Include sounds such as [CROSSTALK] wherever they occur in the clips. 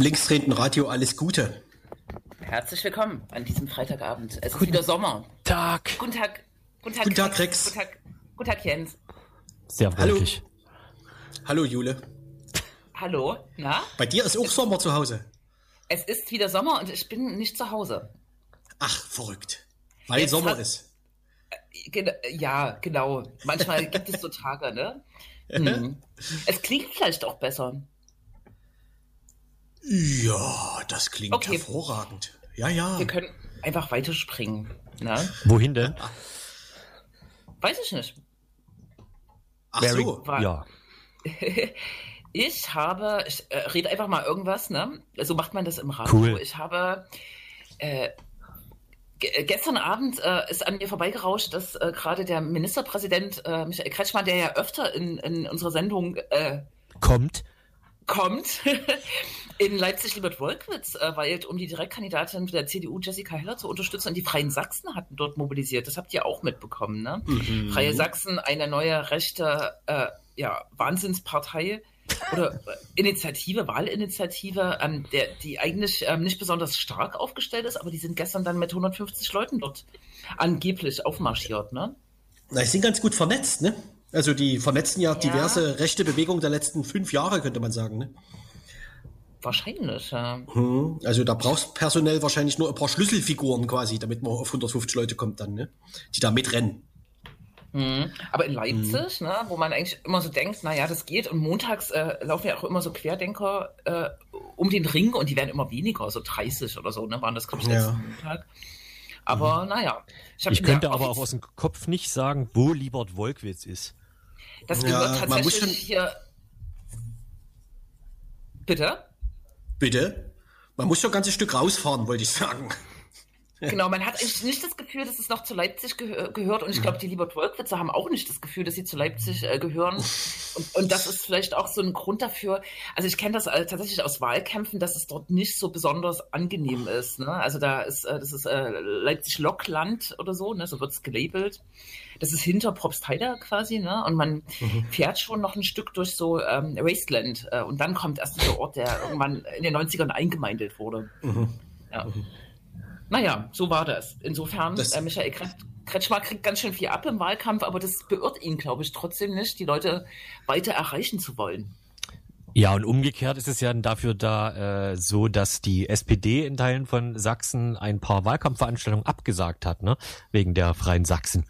Zum linksdrehenden Radio alles Gute. Herzlich willkommen an diesem Freitagabend. Es ist wieder Sommer. Tag. Guten Tag. Guten Tag, Guten Tag Rex. Guten Tag, Guten Tag Jens. Sehr wolkig. Hallo. Hallo Jule. Hallo, na? Bei dir ist auch Sommer zu Hause. Es ist wieder Sommer und ich bin nicht zu Hause. Ach, verrückt. Weil Jetzt Sommer hat, ist. Äh, ja, genau. Manchmal gibt es so Tage, ne? [LAUGHS] Hm. Es klingt vielleicht auch besser. Ja, das klingt okay. hervorragend. Ja, ja. Wir können einfach weiterspringen. Ne? Wohin denn? Weiß ich nicht. Ach Very, so. ja. [LAUGHS] ich habe, ich äh, rede einfach mal irgendwas, ne? So macht man das im Radio. Cool. Ich habe äh, äh, gestern Abend äh, ist an mir vorbeigerauscht, dass äh, gerade der Ministerpräsident äh, Michael Kretschmann, der ja öfter in, in unserer Sendung äh, kommt, kommt, [LAUGHS] in Leipzig-Liebert-Wolkwitz äh, weilt, um die Direktkandidatin der CDU Jessica Heller zu unterstützen. Und die Freien Sachsen hatten dort mobilisiert. Das habt ihr auch mitbekommen, ne? Mhm. Freie Sachsen, eine neue rechte äh, ja, Wahnsinnspartei, oder Initiative, Wahlinitiative, ähm, der, die eigentlich ähm, nicht besonders stark aufgestellt ist, aber die sind gestern dann mit 150 Leuten dort angeblich aufmarschiert, ne? Na, die sind ganz gut vernetzt, ne? Also die vernetzen ja, ja. diverse rechte Bewegungen der letzten fünf Jahre, könnte man sagen, ne? Wahrscheinlich, ja. Hm, also da brauchst personell wahrscheinlich nur ein paar Schlüsselfiguren quasi, damit man auf 150 Leute kommt dann, ne? Die da mitrennen. Mhm. Aber in Leipzig, mhm. ne, wo man eigentlich immer so denkt, na ja, das geht. Und montags äh, laufen ja auch immer so Querdenker äh, um den Ring und die werden immer weniger, so 30 oder so, ne, waren das, glaube ich, letzten ja. Montag. Aber mhm. naja. Ich, ich könnte aber auch aus dem Kopf nicht sagen, wo Liebert Wolkwitz ist. Das gehört ja, tatsächlich hier. Bitte? Bitte? Man muss schon ein ganzes Stück rausfahren, wollte ich sagen. Genau, man hat eigentlich nicht das Gefühl, dass es noch zu Leipzig geh gehört. Und ich glaube, die Liebert Wolkwitzer haben auch nicht das Gefühl, dass sie zu Leipzig äh, gehören. Und, und, das ist vielleicht auch so ein Grund dafür. Also ich kenne das äh, tatsächlich aus Wahlkämpfen, dass es dort nicht so besonders angenehm ist. Ne? Also da ist, äh, das ist äh, Leipzig-Lockland oder so, ne? so wird es gelabelt. Das ist hinter Propstheida quasi, ne? Und man mhm. fährt schon noch ein Stück durch so ähm, Wasteland. Äh, und dann kommt erst dieser Ort, der irgendwann in den 90ern eingemeindelt wurde. Mhm. Ja. Mhm. Naja, so war das. Insofern, das äh, Michael Kretschmer kriegt ganz schön viel ab im Wahlkampf, aber das beirrt ihn, glaube ich, trotzdem nicht, die Leute weiter erreichen zu wollen. Ja, und umgekehrt ist es ja dafür da äh, so, dass die SPD in Teilen von Sachsen ein paar Wahlkampfveranstaltungen abgesagt hat, ne? Wegen der Freien Sachsen.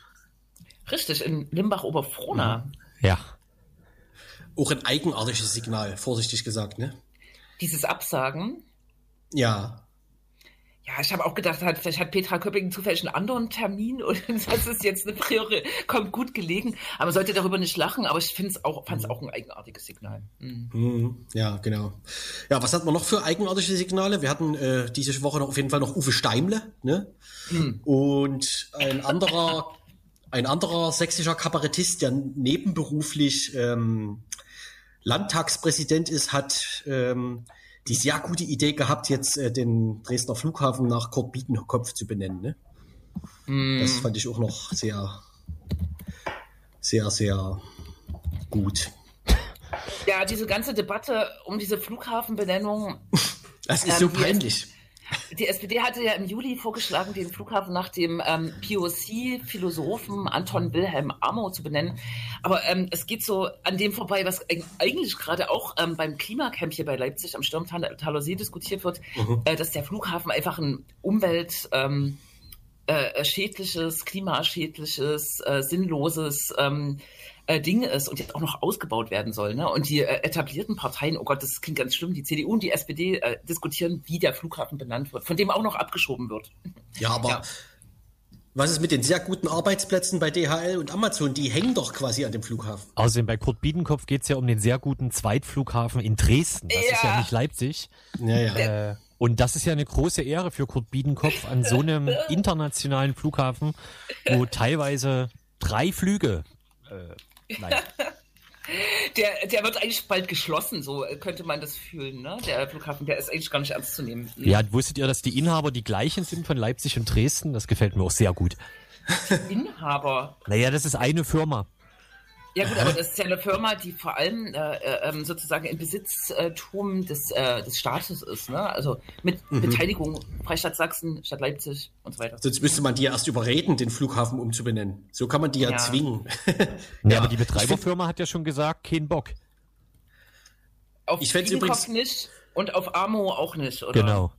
Richtig, in Limbach-Oberfrohna. Mhm. Ja. Auch ein eigenartiges Signal, vorsichtig gesagt, ne? Dieses Absagen? Ja. Ja, ich habe auch gedacht, hat, vielleicht hat Petra Köpping zufällig einen anderen Termin [LAUGHS] und das ist jetzt eine Priori, kommt gut gelegen. Aber man sollte darüber nicht lachen, aber ich finde es auch, fand es mhm. auch ein eigenartiges Signal. Mhm. Mhm. Ja, genau. Ja, was hatten wir noch für eigenartige Signale? Wir hatten äh, diese Woche noch auf jeden Fall noch Uwe Steimle, ne? Mhm. Und ein anderer, ein anderer sächsischer Kabarettist, der nebenberuflich ähm, Landtagspräsident ist, hat ähm, die sehr gute Idee gehabt, jetzt äh, den Dresdner Flughafen nach Kurt Biedenkopf zu benennen. Ne? Mm. Das fand ich auch noch sehr, sehr, sehr gut. Ja, diese ganze Debatte um diese Flughafenbenennung. [LAUGHS] Das ist ähm, so peinlich. Die SPD hatte ja im Juli vorgeschlagen, den Flughafen nach dem ähm, POC-Philosophen Anton Wilhelm Amo zu benennen. Aber ähm, es geht so an dem vorbei, was eigentlich gerade auch ähm, beim Klimacamp hier bei Leipzig am Sturmtaler See diskutiert wird, mhm. äh, dass der Flughafen einfach ein Umwelt... Ähm, äh, schädliches, klimaschädliches, äh, sinnloses ähm, äh, Ding ist und jetzt auch noch ausgebaut werden soll. Ne? Und die äh, etablierten Parteien, oh Gott, das klingt ganz schlimm, die CDU und die SPD äh, diskutieren, wie der Flughafen benannt wird, von dem auch noch abgeschoben wird. Ja, aber ja. Was ist mit den sehr guten Arbeitsplätzen bei DHL und Amazon? Die hängen doch quasi an dem Flughafen. Außerdem bei Kurt Biedenkopf geht es ja um den sehr guten Zweitflughafen in Dresden. Das ja. ist ja nicht Leipzig. Ja, ja. Äh, und das ist ja eine große Ehre für Kurt Biedenkopf an so einem [LAUGHS] internationalen Flughafen, wo teilweise drei Flüge äh, Nein. [LAUGHS] Der, der wird eigentlich bald geschlossen, so könnte man das fühlen, ne? Der Flughafen, der ist eigentlich gar nicht ernst zu nehmen. Ja, wusstet ihr, dass die Inhaber die gleichen sind von Leipzig und Dresden? Das gefällt mir auch sehr gut. Inhaber? Naja, das ist eine Firma. Ja gut, aber das ist ja eine Firma, die vor allem äh, äh, ähm, sozusagen im Besitztum des, äh, des Staates ist. Ne? Also mit mhm. Beteiligung Freistaat Sachsen, Stadt Leipzig und so weiter. Sonst müsste man die ja erst überreden, den Flughafen umzubenennen. So kann man die ja, ja. zwingen. ja, [LAUGHS] aber die Betreiberfirma hat ja schon gesagt, kein Bock. Auf ich übrigens nicht und auf Amo auch nicht, oder? Genau.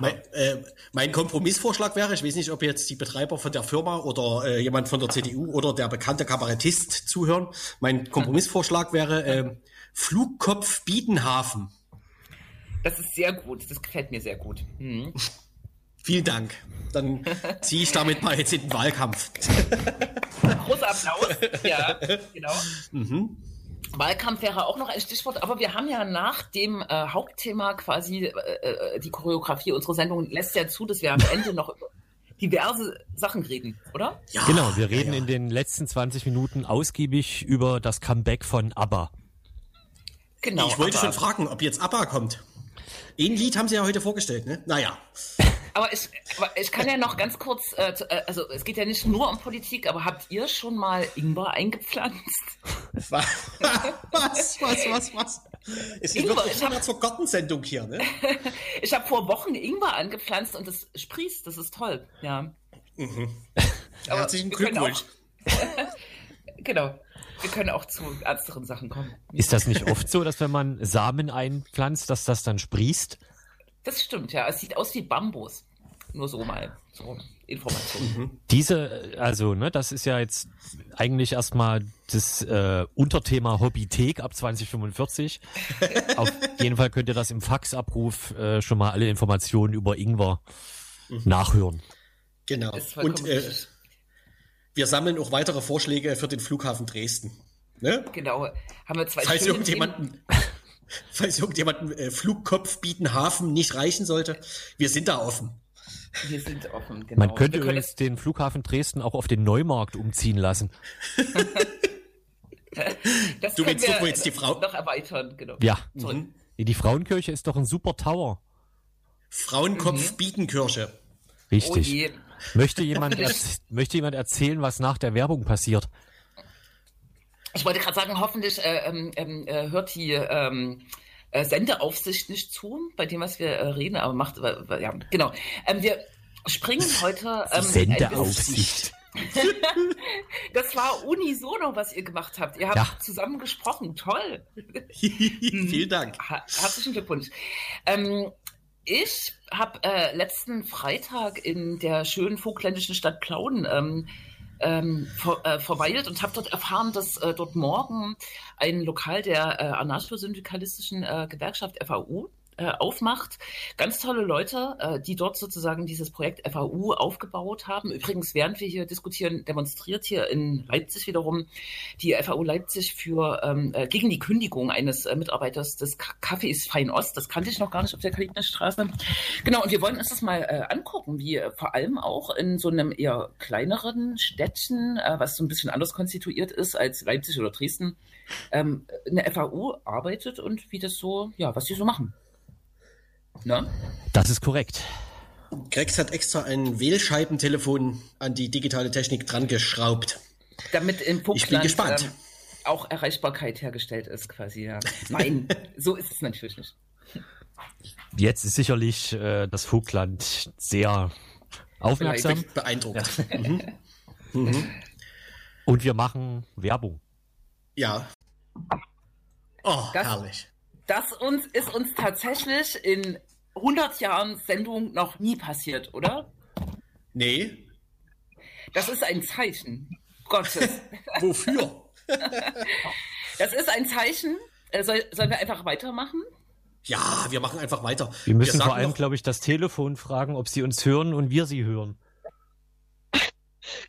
Mein, äh, mein, Kompromissvorschlag wäre, ich weiß nicht, ob jetzt die Betreiber von der Firma oder äh, jemand von der CDU oder der bekannte Kabarettist zuhören. Mein Kompromissvorschlag wäre äh, Flugkopf Biedenhafen. Das ist sehr gut, das gefällt mir sehr gut. Mhm. Vielen Dank. Dann [LAUGHS] ziehe ich damit mal jetzt in den Wahlkampf. Großer Applaus. Ja, genau. Mhm. Wahlkampf wäre auch noch ein Stichwort, aber wir haben ja nach dem äh, Hauptthema quasi äh, äh die Choreografie unserer Sendung lässt ja zu, dass wir am Ende noch diverse Sachen reden, oder? Ja, genau, wir reden ja, ja. in den letzten 20 Minuten ausgiebig über das Comeback von ABBA. Genau. Ich wollte aber, schon fragen, ob jetzt ABBA kommt. Ein Lied haben sie ja heute vorgestellt, ne? Naja. Aber ich, aber ich kann ja noch ganz kurz, äh, äh, also es geht ja nicht nur um Politik, aber habt ihr schon mal Ingwer eingepflanzt? [LAUGHS] Was? Was? Was? Was? was? Es Ingwer, wird schon zur Gartensendung hier, ne? [LAUGHS] ich habe vor Wochen Ingwer angepflanzt und es sprießt, das ist toll, ja. Mhm. [LAUGHS] Herzlichen Glückwunsch. genau. Wir können auch zu ernsteren Sachen kommen. Ist das nicht oft so, dass wenn man Samen einpflanzt, dass das dann sprießt? Das stimmt, ja. Es sieht aus wie Bambus. Nur so mal, so Informationen. Mhm. Diese, also, ne, das ist ja jetzt eigentlich erstmal das äh, Unterthema Hobbythek ab 2045. [LAUGHS] Auf jeden Fall könnt ihr das im Faxabruf äh, schon mal alle Informationen über Ingwer mhm. nachhören. Genau. Und äh, wir sammeln auch weitere Vorschläge für den Flughafen Dresden. Ne? Genau. Haben wir zwei Falls irgendjemanden, [LAUGHS] [LAUGHS] falls irgendjemanden äh, Flugkopf bieten Hafen nicht reichen sollte, wir sind da offen. Wir sind offen, genau. Man könnte übrigens den Flughafen Dresden auch auf den Neumarkt umziehen lassen. [LAUGHS] das du willst wir jetzt die Frau noch erweitern, genau. Ja. Mhm. Die Frauenkirche ist doch ein super Tower. Frauenkopf mhm. Bietenkirche. Richtig. Oh möchte, jemand [LAUGHS] möchte jemand erzählen, was nach der Werbung passiert? Ich wollte gerade sagen, hoffentlich äh, ähm, ähm, äh, hört die ähm, äh, Sendeaufsicht nicht zu, bei dem, was wir äh, reden, aber macht, ja, genau. Wir springen [LAUGHS] heute. Ähm, Sendeaufsicht. [LAUGHS] das war unisono, was ihr gemacht habt. Ihr habt ja. zusammen gesprochen. Toll. [LAUGHS] Vielen Dank. Herzlichen Glückwunsch. Ähm, ich habe äh, letzten Freitag in der schönen vogtländischen Stadt Plauen ähm, ähm, ver, äh, verweilt und habe dort erfahren, dass äh, dort morgen ein Lokal der äh, anarcho-syndikalistischen äh, Gewerkschaft FAU äh, aufmacht. Ganz tolle Leute, äh, die dort sozusagen dieses Projekt FAU aufgebaut haben. Übrigens, während wir hier diskutieren, demonstriert hier in Leipzig wiederum die FAU Leipzig für ähm, äh, gegen die Kündigung eines äh, Mitarbeiters des Cafés Fein Ost. Das kannte ich noch gar nicht auf der Kalibnerstraße. Genau, und wir wollen uns das mal äh, angucken, wie äh, vor allem auch in so einem eher kleineren Städtchen, äh, was so ein bisschen anders konstituiert ist als Leipzig oder Dresden, ähm, eine FAU arbeitet und wie das so, ja, was die so machen. Na? Das ist korrekt. Grex hat extra ein Wählscheibentelefon an die digitale Technik dran geschraubt. Damit im Vogtland, ich bin gespannt. Ähm, auch Erreichbarkeit hergestellt ist, quasi. Ja. Nein, [LAUGHS] so ist es natürlich nicht. Jetzt ist sicherlich äh, das Vogtland sehr aufmerksam. Beeindruckt. Ja. [LAUGHS] Mhm. Mhm. Und wir machen Werbung. Ja. Oh, das, herrlich. Das uns, ist uns tatsächlich in 100 Jahren Sendung noch nie passiert, oder? Nee. Das ist ein Zeichen Gottes. [LAUGHS] Wofür? [LAUGHS] das ist ein Zeichen. Äh, soll, sollen wir einfach weitermachen? Ja, wir machen einfach weiter. Wir müssen wir vor allem, glaube ich, das Telefon fragen, ob sie uns hören und wir sie hören.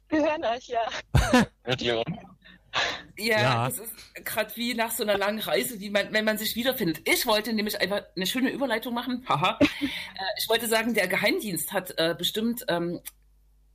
Wir hören euch, ja. Hört ihr ja, ja, das ist gerade wie nach so einer langen Reise, wie man, wenn man sich wiederfindet. Ich wollte nämlich einfach eine schöne Überleitung machen. Haha. [LAUGHS] äh, ich wollte sagen, der Geheimdienst hat äh, bestimmt ähm,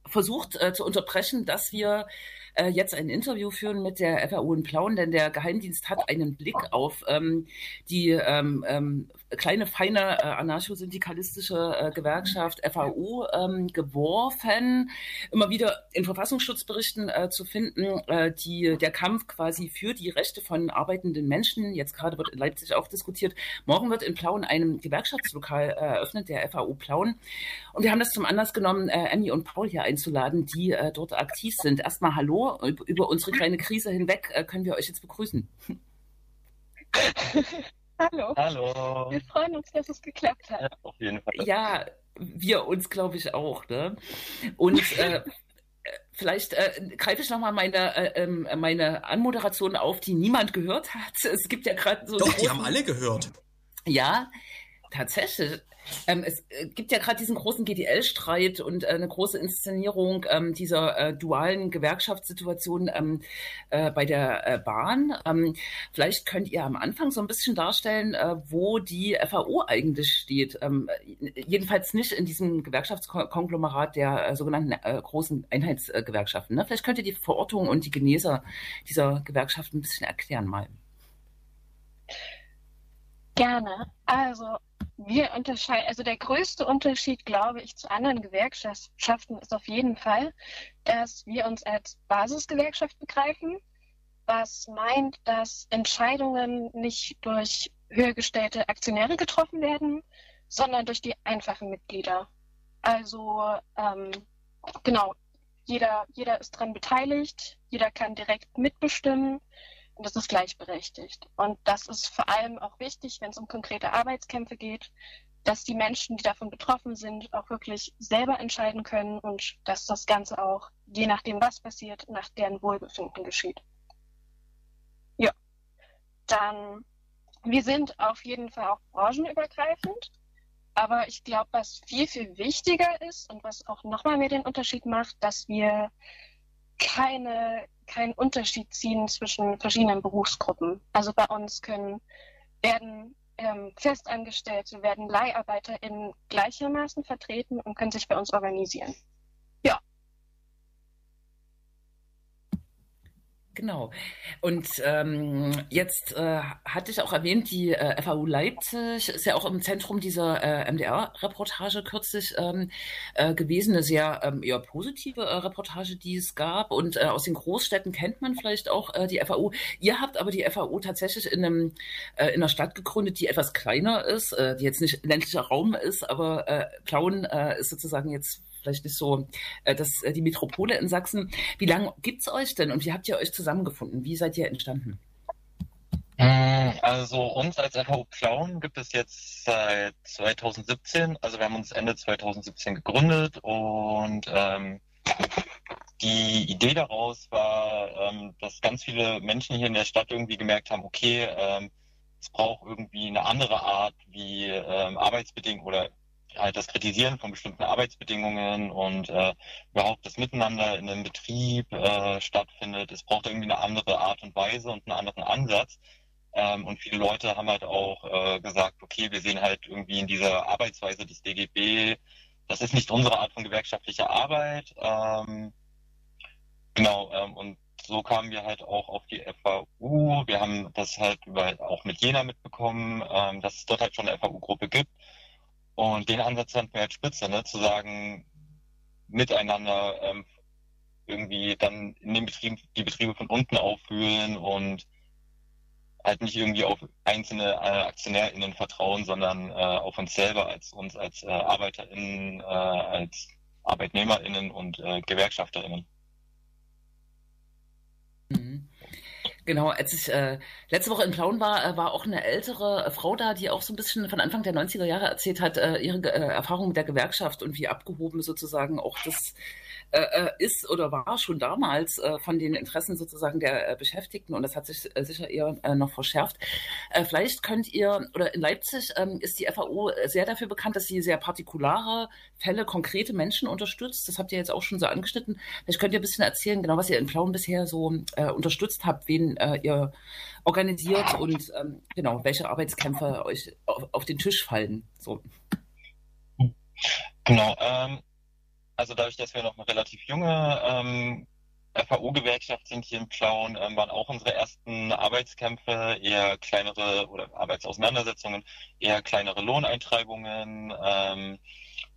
versucht äh, zu unterbrechen, dass wir äh, jetzt ein Interview führen mit der FAU in Plauen, denn der Geheimdienst hat einen Blick auf ähm, die ähm, ähm, kleine, feine äh, anarcho-syndikalistische äh, Gewerkschaft FAU ähm, geworfen. Immer wieder in Verfassungsschutzberichten äh, zu finden, äh, die, der Kampf quasi für die Rechte von arbeitenden Menschen, jetzt gerade wird in Leipzig auch diskutiert, morgen wird in Plauen ein Gewerkschaftslokal äh, eröffnet, der FAU Plauen. Und wir haben das zum Anlass genommen, äh, Annie und Paul hier einzuladen, die äh, dort aktiv sind. Erstmal Hallo, über unsere kleine Krise hinweg äh, können wir euch jetzt begrüßen. [LAUGHS] Hallo. Hallo. Wir freuen uns, dass es geklappt hat. Ja, auf jeden Fall. Ja, wir uns, glaube ich, auch. Ne? Und äh, [LAUGHS] vielleicht äh, greife ich nochmal meine, äh, ähm, meine Anmoderation auf, die niemand gehört hat. Es gibt ja gerade so. Doch, die haben alle gehört. Ja, tatsächlich. Ähm, es äh, gibt ja gerade diesen großen GDL-Streit und äh, eine große Inszenierung ähm, dieser äh, dualen Gewerkschaftssituation ähm, äh, bei der äh, Bahn. Ähm, vielleicht könnt ihr am Anfang so ein bisschen darstellen, äh, wo die FAO eigentlich steht. Ähm, jedenfalls nicht in diesem Gewerkschaftskonglomerat der sogenannten großen Einheitsgewerkschaften. Ne? Vielleicht könnt ihr die Verortung und die Genese dieser Gewerkschaften ein bisschen erklären mal. Gerne. Also wir unterscheiden, also der größte Unterschied, glaube ich, zu anderen Gewerkschaften ist auf jeden Fall, dass wir uns als Basisgewerkschaft begreifen, was meint, dass Entscheidungen nicht durch höher gestellte Aktionäre getroffen werden, sondern durch die einfachen Mitglieder. Also ähm, genau, jeder, jeder ist daran beteiligt, jeder kann direkt mitbestimmen und das ist gleichberechtigt. Und das ist vor allem auch wichtig, wenn es um konkrete Arbeitskämpfe geht, dass die Menschen, die davon betroffen sind, auch wirklich selber entscheiden können und dass das Ganze auch, je nachdem, was passiert, nach deren Wohlbefinden geschieht. Ja, dann, wir sind auf jeden Fall auch branchenübergreifend. Aber ich glaube, was viel, viel wichtiger ist und was auch nochmal mehr den Unterschied macht, dass wir keine keinen Unterschied ziehen zwischen verschiedenen Berufsgruppen. Also bei uns können werden ähm, Festangestellte, werden LeiharbeiterInnen gleichermaßen vertreten und können sich bei uns organisieren. Genau. Und ähm, jetzt äh, hatte ich auch erwähnt, die äh, FAU Leipzig ist ja auch im Zentrum dieser äh, MDR-Reportage kürzlich ähm, äh, gewesen. Eine sehr ähm, eher positive äh, Reportage, die es gab. Und äh, aus den Großstädten kennt man vielleicht auch äh, die FAU. Ihr habt aber die FAU tatsächlich in, einem, äh, in einer Stadt gegründet, die etwas kleiner ist, äh, die jetzt nicht ländlicher Raum ist, aber äh, Plauen äh, ist sozusagen jetzt vielleicht nicht so äh, das, äh, die Metropole in Sachsen. Wie lange gibt es euch denn und wie habt ihr euch zusammengefunden? Wie seid ihr entstanden? Mm, also uns als FAU Plauen gibt es jetzt seit 2017. Also wir haben uns Ende 2017 gegründet und ähm, die Idee daraus war, ähm, dass ganz viele Menschen hier in der Stadt irgendwie gemerkt haben, okay, ähm, es braucht irgendwie eine andere Art, wie ähm, Arbeitsbedingungen oder halt das Kritisieren von bestimmten Arbeitsbedingungen und äh, überhaupt das Miteinander in einem Betrieb äh, stattfindet. Es braucht irgendwie eine andere Art und Weise und einen anderen Ansatz. Ähm, und viele Leute haben halt auch äh, gesagt, okay, wir sehen halt irgendwie in dieser Arbeitsweise des DGB, das ist nicht unsere Art von gewerkschaftlicher Arbeit. Ähm, genau, ähm, und so kamen wir halt auch auf die FAU. Wir haben das halt auch mit Jena mitbekommen, ähm, dass es dort halt schon eine FAU-Gruppe gibt. Und den Ansatz fand mir halt spitze, ne? zu sagen, miteinander ähm, irgendwie dann in den Betrieben die Betriebe von unten auffühlen und halt nicht irgendwie auf einzelne äh, AktionärInnen vertrauen, sondern äh, auf uns selber als uns als äh, ArbeiterInnen, äh, als ArbeitnehmerInnen und äh, GewerkschafterInnen. Mhm. Genau, als ich äh, letzte Woche in Plauen war, äh, war auch eine ältere äh, Frau da, die auch so ein bisschen von Anfang der 90er Jahre erzählt hat, äh, ihre äh, Erfahrung mit der Gewerkschaft und wie abgehoben sozusagen auch das äh, äh, ist oder war schon damals äh, von den Interessen sozusagen der äh, Beschäftigten und das hat sich äh, sicher eher äh, noch verschärft. Vielleicht könnt ihr, oder in Leipzig ähm, ist die FAO sehr dafür bekannt, dass sie sehr partikulare Fälle, konkrete Menschen unterstützt. Das habt ihr jetzt auch schon so angeschnitten. Vielleicht könnt ihr ein bisschen erzählen, genau was ihr in Plauen bisher so unterstützt habt, wen ihr organisiert und ähm, genau, welche Arbeitskämpfe euch auf, auf den Tisch fallen. So. Genau, ähm, also dadurch, dass wir noch eine relativ junge ähm, FAO-Gewerkschaft sind hier in Plauen, ähm, waren auch unsere ersten Arbeitskämpfe, eher kleinere oder Arbeitsauseinandersetzungen, eher kleinere Lohneintreibungen ähm,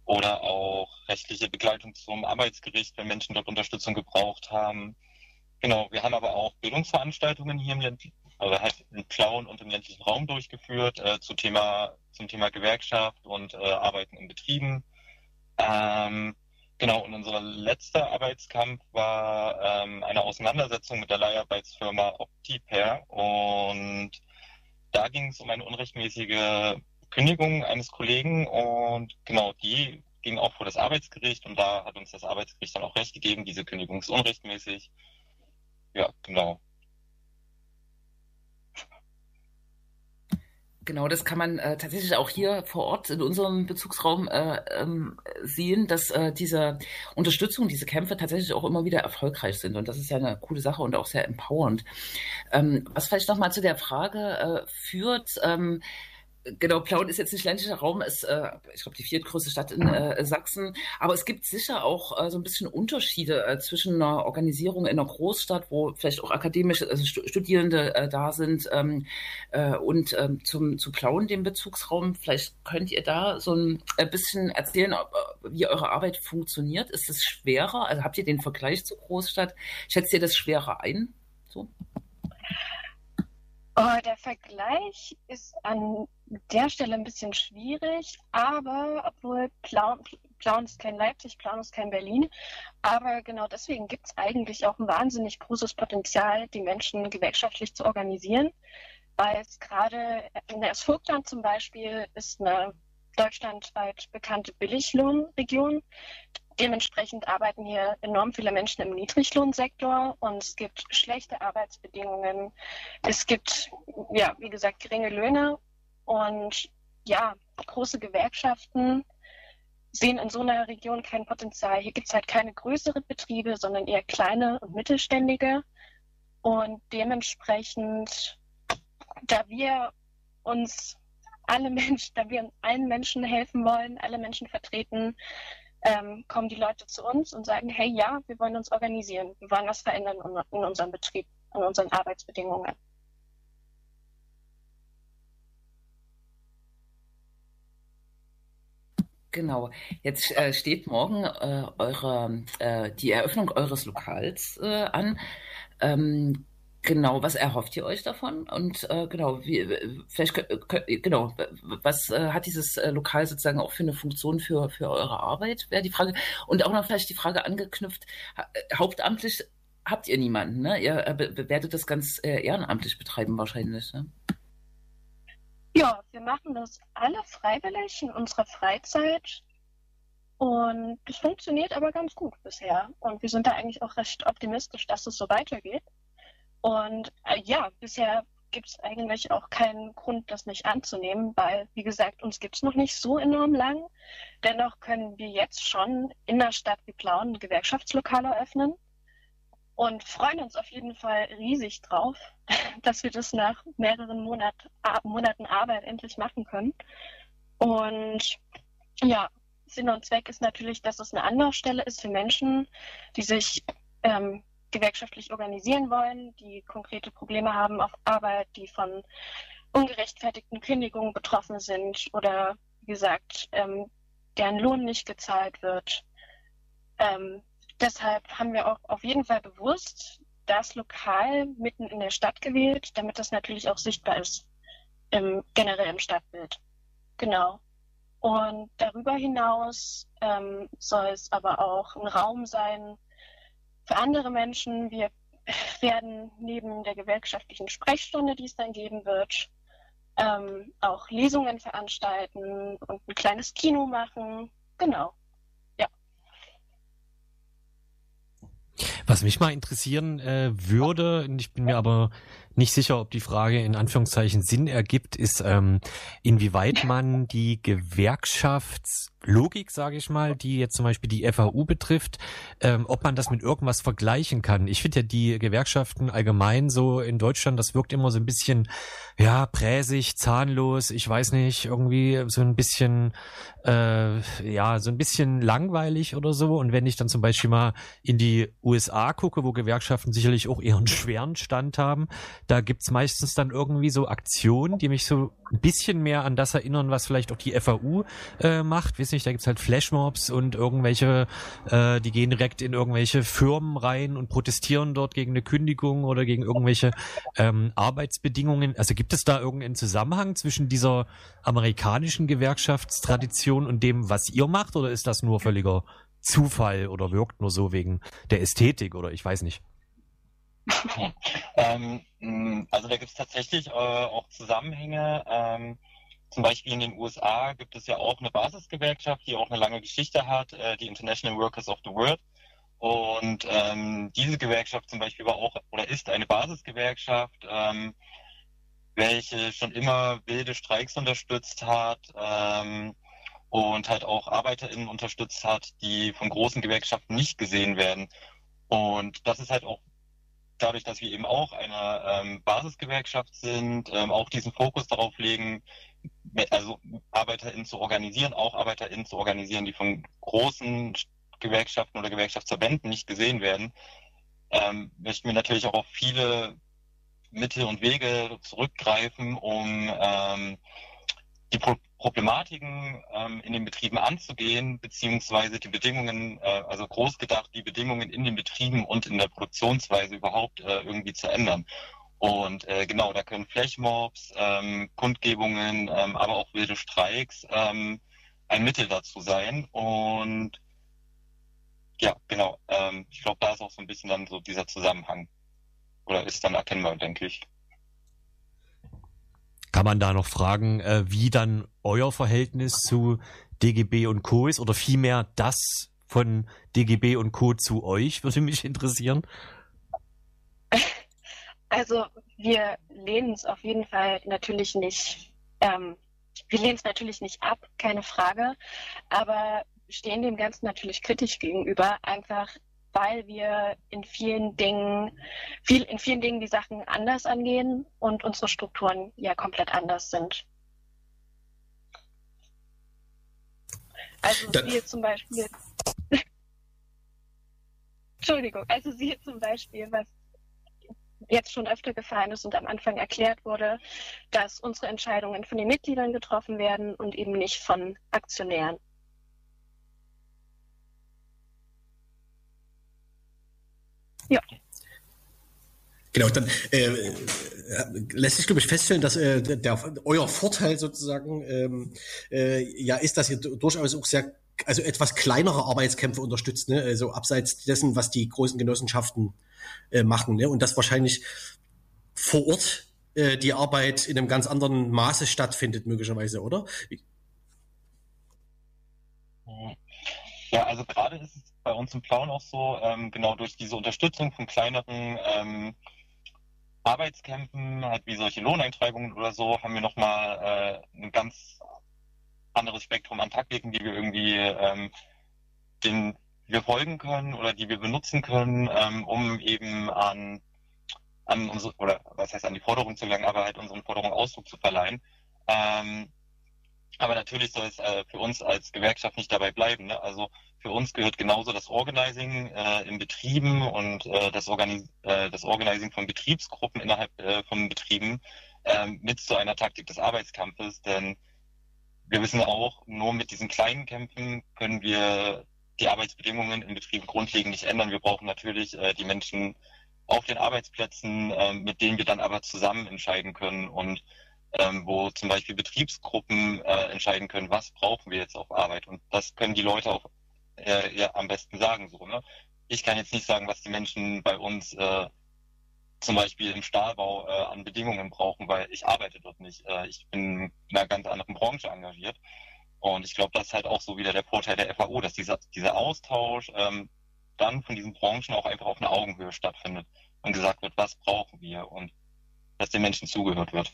oder auch rechtliche Begleitung zum Arbeitsgericht, wenn Menschen dort Unterstützung gebraucht haben. Genau, wir haben aber auch Bildungsveranstaltungen hier im also halt in Plauen und im ländlichen Raum durchgeführt äh, zu Thema, zum Thema Gewerkschaft und äh, Arbeiten in Betrieben. Ähm, genau, und unser letzter Arbeitskampf war ähm, eine Auseinandersetzung mit der Leiharbeitsfirma Optipair und da ging es um eine unrechtmäßige Kündigung eines Kollegen und genau die ging auch vor das Arbeitsgericht und da hat uns das Arbeitsgericht dann auch recht gegeben, diese Kündigung ist unrechtmäßig. Ja, genau. Genau, das kann man äh, tatsächlich auch hier vor Ort in unserem Bezugsraum äh, ähm, sehen, dass äh, diese Unterstützung, diese Kämpfe tatsächlich auch immer wieder erfolgreich sind. Und das ist ja eine coole Sache und auch sehr empowernd. Ähm, was vielleicht nochmal zu der Frage äh, führt, ähm, Genau, Plauen ist jetzt nicht ländlicher Raum, ist, äh, ich glaube, die viertgrößte Stadt in äh, Sachsen. Aber es gibt sicher auch äh, so ein bisschen Unterschiede äh, zwischen einer Organisierung in einer Großstadt, wo vielleicht auch akademische also Studierende äh, da sind, ähm, äh, und ähm, zum, zu Plauen, dem Bezugsraum. Vielleicht könnt ihr da so ein äh, bisschen erzählen, ob, wie eure Arbeit funktioniert. Ist es schwerer? Also habt ihr den Vergleich zur Großstadt? Schätzt ihr das schwerer ein? So? Oh, der Vergleich ist an der Stelle ein bisschen schwierig, aber obwohl Plauen, Plauen ist kein Leipzig, Plauen ist kein Berlin, aber genau deswegen gibt es eigentlich auch ein wahnsinnig großes Potenzial, die Menschen gewerkschaftlich zu organisieren, weil es gerade in der Vogtland zum Beispiel ist eine deutschlandweit bekannte Billiglohnregion. Dementsprechend arbeiten hier enorm viele Menschen im Niedriglohnsektor und es gibt schlechte Arbeitsbedingungen. Es gibt, ja, wie gesagt, geringe Löhne und ja, große Gewerkschaften sehen in so einer Region kein Potenzial. Hier gibt es halt keine größeren Betriebe, sondern eher kleine und mittelständige. Und dementsprechend, da wir uns alle Menschen, da wir allen Menschen helfen wollen, alle Menschen vertreten, ähm, kommen die Leute zu uns und sagen, hey ja, wir wollen uns organisieren, wir wollen was verändern in unserem Betrieb, in unseren Arbeitsbedingungen. Genau. Jetzt äh, steht morgen äh, eure, äh, die Eröffnung eures Lokals äh, an. Ähm, Genau, was erhofft ihr euch davon? Und äh, genau, wie, vielleicht genau, was äh, hat dieses äh, Lokal sozusagen auch für eine Funktion für, für eure Arbeit, wäre die Frage. Und auch noch vielleicht die Frage angeknüpft, ha äh, hauptamtlich habt ihr niemanden, ne? Ihr äh, werdet das ganz ehrenamtlich betreiben wahrscheinlich, ne? Ja, wir machen das alle freiwillig in unserer Freizeit. Und das funktioniert aber ganz gut bisher. Und wir sind da eigentlich auch recht optimistisch, dass es so weitergeht. Und äh, ja, bisher gibt es eigentlich auch keinen Grund, das nicht anzunehmen, weil, wie gesagt, uns gibt es noch nicht so enorm lang. Dennoch können wir jetzt schon in der Stadt wie Plauen Gewerkschaftslokale eröffnen und freuen uns auf jeden Fall riesig drauf, [LAUGHS] dass wir das nach mehreren Monat, Monaten Arbeit endlich machen können. Und ja, Sinn und Zweck ist natürlich, dass es eine Anlaufstelle ist für Menschen, die sich ähm, gewerkschaftlich organisieren wollen, die konkrete Probleme haben auf Arbeit, die von ungerechtfertigten Kündigungen betroffen sind oder, wie gesagt, ähm, deren Lohn nicht gezahlt wird. Ähm, deshalb haben wir auch auf jeden Fall bewusst das Lokal mitten in der Stadt gewählt, damit das natürlich auch sichtbar ist, im, generell im Stadtbild. Genau. Und darüber hinaus ähm, soll es aber auch ein Raum sein, für andere Menschen. Wir werden neben der gewerkschaftlichen Sprechstunde, die es dann geben wird, ähm, auch Lesungen veranstalten und ein kleines Kino machen. Genau. Ja. Was mich mal interessieren äh, würde, ich bin mir aber nicht sicher, ob die Frage in Anführungszeichen Sinn ergibt, ist, ähm, inwieweit man die Gewerkschaftslogik, sage ich mal, die jetzt zum Beispiel die FAU betrifft, ähm, ob man das mit irgendwas vergleichen kann. Ich finde ja die Gewerkschaften allgemein so in Deutschland, das wirkt immer so ein bisschen, ja, präsig, zahnlos, ich weiß nicht, irgendwie so ein bisschen, äh, ja, so ein bisschen langweilig oder so. Und wenn ich dann zum Beispiel mal in die USA gucke, wo Gewerkschaften sicherlich auch einen schweren Stand haben, da gibt's meistens dann irgendwie so Aktionen, die mich so ein bisschen mehr an das erinnern, was vielleicht auch die FAU äh, macht. Weiß nicht, da gibt's halt Flashmobs und irgendwelche, äh, die gehen direkt in irgendwelche Firmen rein und protestieren dort gegen eine Kündigung oder gegen irgendwelche ähm, Arbeitsbedingungen. Also gibt es da irgendeinen Zusammenhang zwischen dieser amerikanischen Gewerkschaftstradition und dem, was ihr macht, oder ist das nur völliger Zufall oder wirkt nur so wegen der Ästhetik oder ich weiß nicht? [LAUGHS] ähm, also da gibt es tatsächlich äh, auch Zusammenhänge. Ähm, zum Beispiel in den USA gibt es ja auch eine Basisgewerkschaft, die auch eine lange Geschichte hat, äh, die International Workers of the World. Und ähm, diese Gewerkschaft zum Beispiel war auch oder ist eine Basisgewerkschaft, ähm, welche schon immer wilde Streiks unterstützt hat ähm, und halt auch ArbeiterInnen unterstützt hat, die von großen Gewerkschaften nicht gesehen werden. Und das ist halt auch dadurch, dass wir eben auch eine ähm, Basisgewerkschaft sind, ähm, auch diesen Fokus darauf legen, also ArbeiterInnen zu organisieren, auch ArbeiterInnen zu organisieren, die von großen Gewerkschaften oder Gewerkschaftsverbänden nicht gesehen werden, ähm, möchten wir natürlich auch auf viele Mittel und Wege zurückgreifen, um ähm, die Pro Problematiken ähm, in den Betrieben anzugehen, beziehungsweise die Bedingungen, äh, also groß gedacht, die Bedingungen in den Betrieben und in der Produktionsweise überhaupt äh, irgendwie zu ändern. Und äh, genau, da können Flashmobs, ähm, Kundgebungen, ähm, aber auch wilde Streiks ähm, ein Mittel dazu sein. Und ja, genau, ähm, ich glaube, da ist auch so ein bisschen dann so dieser Zusammenhang. Oder ist dann erkennbar, denke ich. Kann man da noch fragen, äh, wie dann euer Verhältnis zu DGB und Co. ist oder vielmehr das von DGB und Co. zu euch, würde mich interessieren. Also wir lehnen es auf jeden Fall natürlich nicht, ähm, wir lehnen es natürlich nicht ab, keine Frage, aber stehen dem Ganzen natürlich kritisch gegenüber, einfach weil wir in vielen Dingen, viel, in vielen Dingen die Sachen anders angehen und unsere Strukturen ja komplett anders sind. Also Dann. siehe zum Beispiel, [LAUGHS] Entschuldigung, also siehe zum Beispiel, was jetzt schon öfter gefallen ist und am Anfang erklärt wurde, dass unsere Entscheidungen von den Mitgliedern getroffen werden und eben nicht von Aktionären. Ja. Genau, dann äh, lässt sich, glaube ich, feststellen, dass äh, der, euer Vorteil sozusagen ähm, äh, ja ist, dass ihr durchaus auch sehr, also etwas kleinere Arbeitskämpfe unterstützt, ne? also abseits dessen, was die großen Genossenschaften äh, machen. Ne? Und dass wahrscheinlich vor Ort äh, die Arbeit in einem ganz anderen Maße stattfindet, möglicherweise, oder? Ja, also gerade ist es bei uns im Plauen auch so, ähm, genau durch diese Unterstützung von kleineren ähm, Arbeitskämpfen, halt wie solche Lohneintreibungen oder so, haben wir nochmal äh, ein ganz anderes Spektrum an Taktiken, die wir irgendwie ähm, den wir folgen können oder die wir benutzen können, ähm, um eben an, an unsere, oder was heißt an die Forderung zu gelangen, aber halt unseren Forderungen Ausdruck zu verleihen. Ähm, aber natürlich soll es äh, für uns als Gewerkschaft nicht dabei bleiben. Ne? Also für uns gehört genauso das Organizing äh, in Betrieben und äh, das, Organis äh, das Organizing von Betriebsgruppen innerhalb äh, von Betrieben äh, mit zu einer Taktik des Arbeitskampfes. Denn wir wissen auch, nur mit diesen kleinen Kämpfen können wir die Arbeitsbedingungen in Betrieben grundlegend nicht ändern. Wir brauchen natürlich äh, die Menschen auf den Arbeitsplätzen, äh, mit denen wir dann aber zusammen entscheiden können und ähm, wo zum Beispiel Betriebsgruppen äh, entscheiden können, was brauchen wir jetzt auf Arbeit. Und das können die Leute auf äh, ja, am besten sagen. So, ne? Ich kann jetzt nicht sagen, was die Menschen bei uns äh, zum Beispiel im Stahlbau äh, an Bedingungen brauchen, weil ich arbeite dort nicht. Äh, ich bin in einer ganz anderen Branche engagiert. Und ich glaube, das ist halt auch so wieder der Vorteil der FAO, dass dieser, dieser Austausch ähm, dann von diesen Branchen auch einfach auf einer Augenhöhe stattfindet und gesagt wird, was brauchen wir. Und dass den Menschen zugehört wird.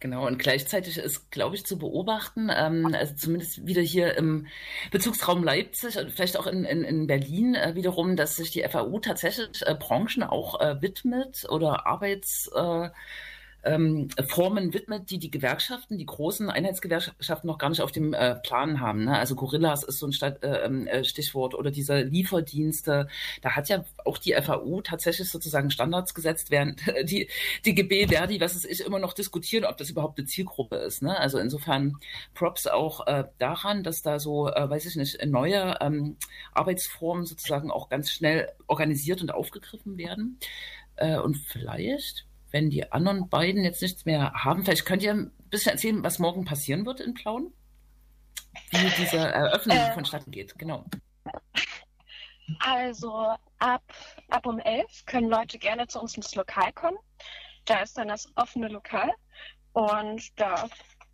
Genau, und gleichzeitig ist, glaube ich, zu beobachten, ähm, also zumindest wieder hier im Bezugsraum Leipzig und vielleicht auch in, in, in Berlin äh, wiederum, dass sich die FAU tatsächlich äh, Branchen auch äh, widmet oder Arbeits... Äh, ähm, Formen widmet, die die Gewerkschaften, die großen Einheitsgewerkschaften noch gar nicht auf dem äh, Plan haben. Ne? Also Gorillas ist so ein Stadt, äh, ähm, äh, Stichwort oder diese Lieferdienste. Da hat ja auch die FAU tatsächlich sozusagen Standards gesetzt, während [LAUGHS] die, die GB Verdi, was es ist, immer noch diskutieren, ob das überhaupt eine Zielgruppe ist. Ne? Also insofern Props auch äh, daran, dass da so, äh, weiß ich nicht, neue ähm, Arbeitsformen sozusagen auch ganz schnell organisiert und aufgegriffen werden. Äh, und vielleicht wenn die anderen beiden jetzt nichts mehr haben, vielleicht könnt ihr ein bisschen erzählen, was morgen passieren wird in Plauen? Wie diese Eröffnung äh, vonstatten geht, genau. Also ab, ab um elf können Leute gerne zu uns ins Lokal kommen. Da ist dann das offene Lokal und da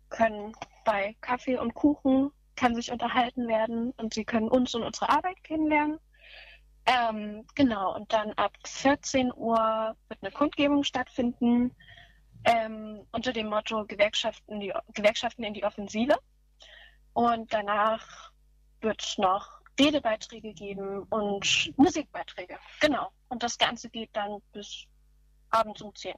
können bei Kaffee und Kuchen kann sich unterhalten werden und sie können uns und unsere Arbeit kennenlernen. Ähm, genau, und dann ab 14 Uhr wird eine Kundgebung stattfinden ähm, unter dem Motto Gewerkschaften, die, Gewerkschaften in die Offensive. Und danach wird es noch Redebeiträge geben und Musikbeiträge. Genau. Und das Ganze geht dann bis abends um 10.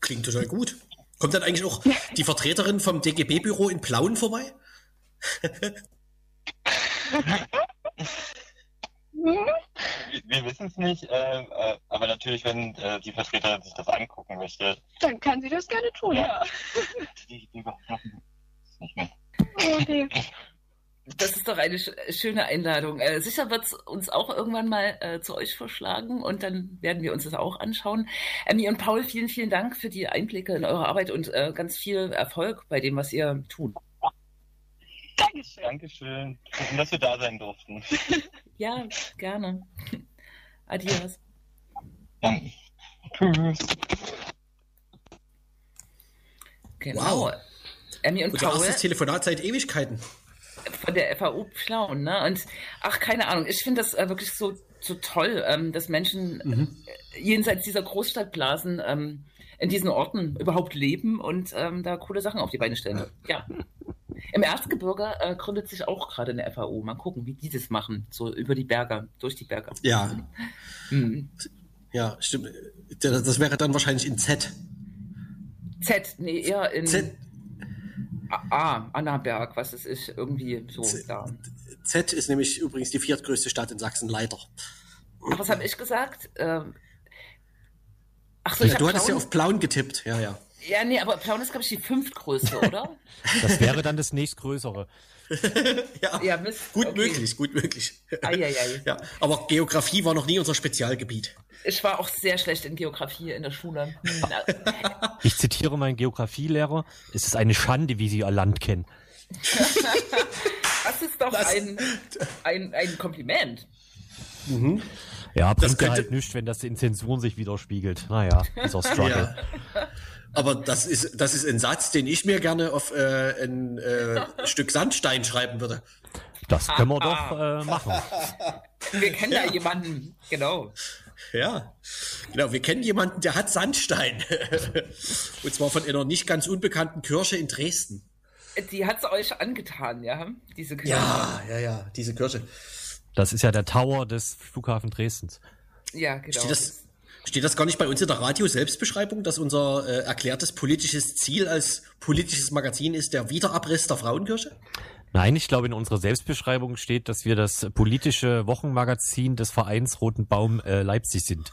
Klingt total gut. Kommt dann eigentlich auch [LAUGHS] die Vertreterin vom DGB-Büro in Plauen vorbei? [LAUGHS] wir, wir wissen es nicht, äh, äh, aber natürlich, wenn äh, die Vertreter sich das angucken möchte. Dann kann sie das gerne tun, ja. [LAUGHS] Die, die nicht mehr. Okay. Das ist doch eine schöne Einladung. Äh, sicher wird es uns auch irgendwann mal äh, zu euch verschlagen und dann werden wir uns das auch anschauen. Emmy und Paul, vielen, vielen Dank für die Einblicke in eure Arbeit und äh, ganz viel Erfolg bei dem, was ihr tut. Dankeschön. Dankeschön. Schön, dass wir da sein durften. [LAUGHS] ja, gerne. Adios. Dann. Tschüss. Genau. Wow. Emmy und Unser Paul. erstes Telefonat seit Ewigkeiten. Von der FAU Plauen, ne? Und ach, keine Ahnung, ich finde das äh, wirklich so, so toll, ähm, dass Menschen mhm. äh, jenseits dieser Großstadtblasen ähm, in diesen Orten überhaupt leben und ähm, da coole Sachen auf die Beine stellen. Ja. [LAUGHS] Im Erzgebirge äh, gründet sich auch gerade eine FAO. Mal gucken, wie die das machen. So über die Berge, durch die Berge. Ja. Mhm. Ja, stimmt. Das wäre dann wahrscheinlich in Z. Z, nee, eher in. Z. Ah, Annaberg, was es ist, irgendwie so Z, da. Z ist nämlich übrigens die viertgrößte Stadt in Sachsen, leider. Ach, was habe ich gesagt? Ähm, ach so, ja, du hattest Plauen? ja auf Plauen getippt, ja, ja. Ja, nee, aber Plauen ist, glaube ich, die fünftgrößte, [LAUGHS] oder? Das wäre dann das nächstgrößere. [LAUGHS] ja, ja Mist. gut okay. möglich, gut möglich. Eieiei. Ja, aber Geografie war noch nie unser Spezialgebiet. Ich war auch sehr schlecht in Geografie in der Schule. Hm, [LAUGHS] ich zitiere meinen Geografielehrer, es ist eine Schande, wie Sie Ihr Land kennen. das ist doch das, ein, ein, ein Kompliment. Mhm. Ja, bringt ja halt nichts, wenn das in Zensuren sich widerspiegelt. Naja, dieser Struggle. Ja. Aber das ist, das ist ein Satz, den ich mir gerne auf äh, ein äh, Stück Sandstein schreiben würde. Das können wir doch äh, machen. [LAUGHS] Wir kennen ja. da jemanden, genau. Ja, genau. Wir kennen jemanden, der hat Sandstein. [LAUGHS] Und zwar von einer nicht ganz unbekannten Kirche in Dresden. Die hat es euch angetan, ja? Diese Kirche. Ja, ja, ja, diese Kirche. Das ist ja der Tower des Flughafen Dresdens. Ja, genau. Steht das, Steht das gar nicht bei uns in der Radio-Selbstbeschreibung, dass unser äh, erklärtes politisches Ziel als politisches Magazin ist der Wiederabriss der Frauenkirche? Nein, ich glaube, in unserer Selbstbeschreibung steht, dass wir das politische Wochenmagazin des Vereins Roten Baum äh, Leipzig sind.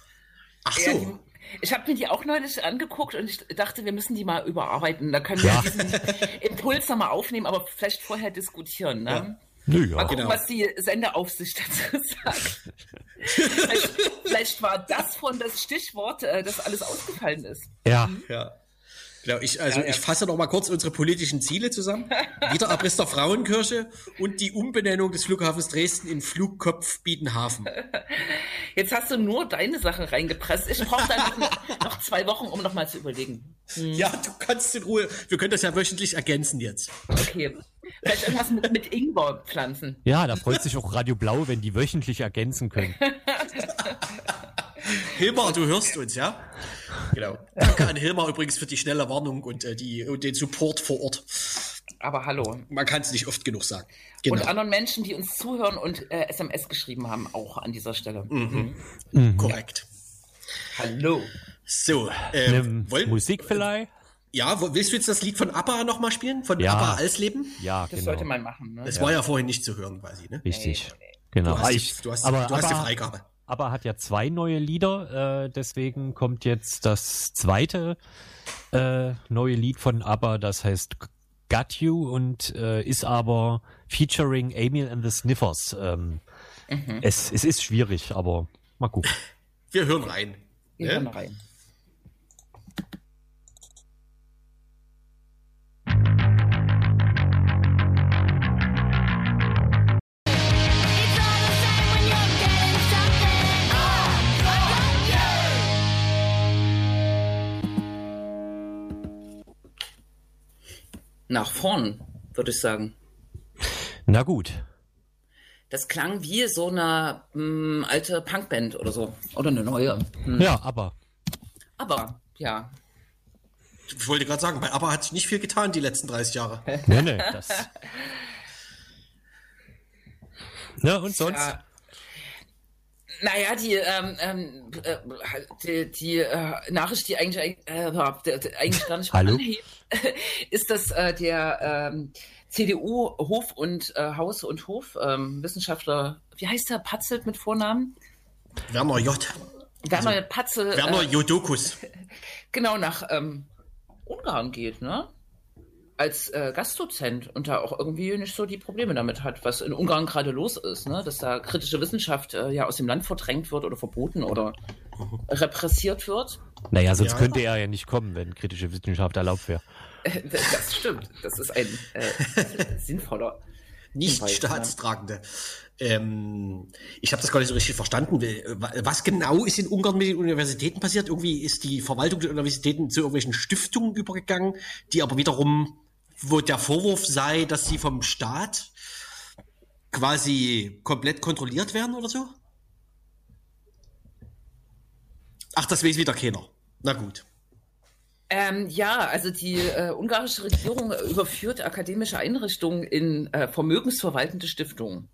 Ach so. Ja, ich habe mir die auch neulich angeguckt und ich dachte, wir müssen die mal überarbeiten. Da können wir ja. diesen [LAUGHS] Impuls nochmal aufnehmen, aber vielleicht vorher diskutieren. Ne? Ja. Nö, ja. Mal gucken, genau. was die Sendeaufsicht dazu sagt. vielleicht, vielleicht, war das von das Stichwort, äh, das alles ausgefallen ist. Ja. Mhm. Ja. Genau, ich, also ja, ja. ich fasse noch mal kurz unsere politischen Ziele zusammen. Wiederabriss der Frauenkirche und die Umbenennung des Flughafens Dresden in Flugkopf Biedenhafen. [LAUGHS] Jetzt hast du nur deine Sachen reingepresst. Ich brauche dann noch, noch, zwei Wochen, um noch mal zu überlegen. Hm. Ja, du kannst in Ruhe. Wir können das ja wöchentlich ergänzen jetzt. Okay. Vielleicht irgendwas mit, mit Ingwer pflanzen. Ja, da freut sich auch Radio Blau, wenn die wöchentlich ergänzen können. [LAUGHS] Hilmar, du hörst uns, ja? Genau. Danke an Hilmar übrigens für die schnelle Warnung und, äh, die, und den Support vor Ort. Aber hallo. Man kann es nicht oft genug sagen. Genau. Und anderen Menschen, die uns zuhören und äh, SMS geschrieben haben, auch an dieser Stelle. Mhm. Mhm. Korrekt. Hallo. So, äh, wollen, Musik vielleicht? ja, willst du jetzt das Lied von ABBA nochmal spielen? Von Ja. ABBA Alsleben? Ja, Das genau. sollte man machen. Ne? Das war ja vorhin nicht zu hören quasi, ne? Richtig. Nee, nee, Genau. Du hast, die, ich- du hast, aber, du hast die aber, Freigabe. aber hat ja zwei neue Lieder, äh, deswegen kommt jetzt das zweite äh, neue Lied von ABBA, das heißt Got You und äh, ist aber featuring Emil and the Sniffers. Ähm, Mhm. es, es ist schwierig, aber mal gucken. Wir hören rein. Wir Ja? hören rein. Nach vorn, würde ich sagen. Na gut. Das klang wie so eine mh, alte Punkband oder so. Oder eine neue. Hm. Ja, aber Aber, ja. Ich wollte gerade sagen, bei ABBA hat sich nicht viel getan die letzten 30 Jahre. nee, nee, das. [LAUGHS] Na und sonst? Ja. Naja, die, ähm, ähm, äh, die, die äh, Nachricht, die eigentlich, äh, die- die eigentlich gar nicht mehr Hallo? [LAUGHS] anhebt, ist, dass äh, der ähm, CDU-Hof- und äh, Haus- und Hof-Wissenschaftler, wie heißt der, Patzelt mit Vornamen? Werner J. Werner Patzel, Werner äh, Jodokus. [LAUGHS] genau nach ähm, Ungarn geht, ne? Als äh, Gastdozent und da auch irgendwie nicht so die Probleme damit hat, was in Ungarn gerade los ist, ne? Dass da kritische Wissenschaft äh, ja aus dem Land verdrängt wird oder verboten oder repressiert wird. Naja, sonst Ja. könnte er ja nicht kommen, wenn kritische Wissenschaft erlaubt wäre. [LAUGHS] Das stimmt. Das ist ein äh, [LAUGHS] sinnvoller. Nicht Hinweis, staatstragende. Ähm, ich habe das gar nicht so richtig verstanden. Was genau ist in Ungarn mit den Universitäten passiert? Irgendwie ist die Verwaltung der Universitäten zu irgendwelchen Stiftungen übergegangen, die aber wiederum, wo der Vorwurf sei, dass sie vom Staat quasi komplett kontrolliert werden oder so? Ach, das weiß wieder keiner. Na gut. Ähm, ja, also die äh, ungarische Regierung überführt akademische Einrichtungen in äh, vermögensverwaltende Stiftungen.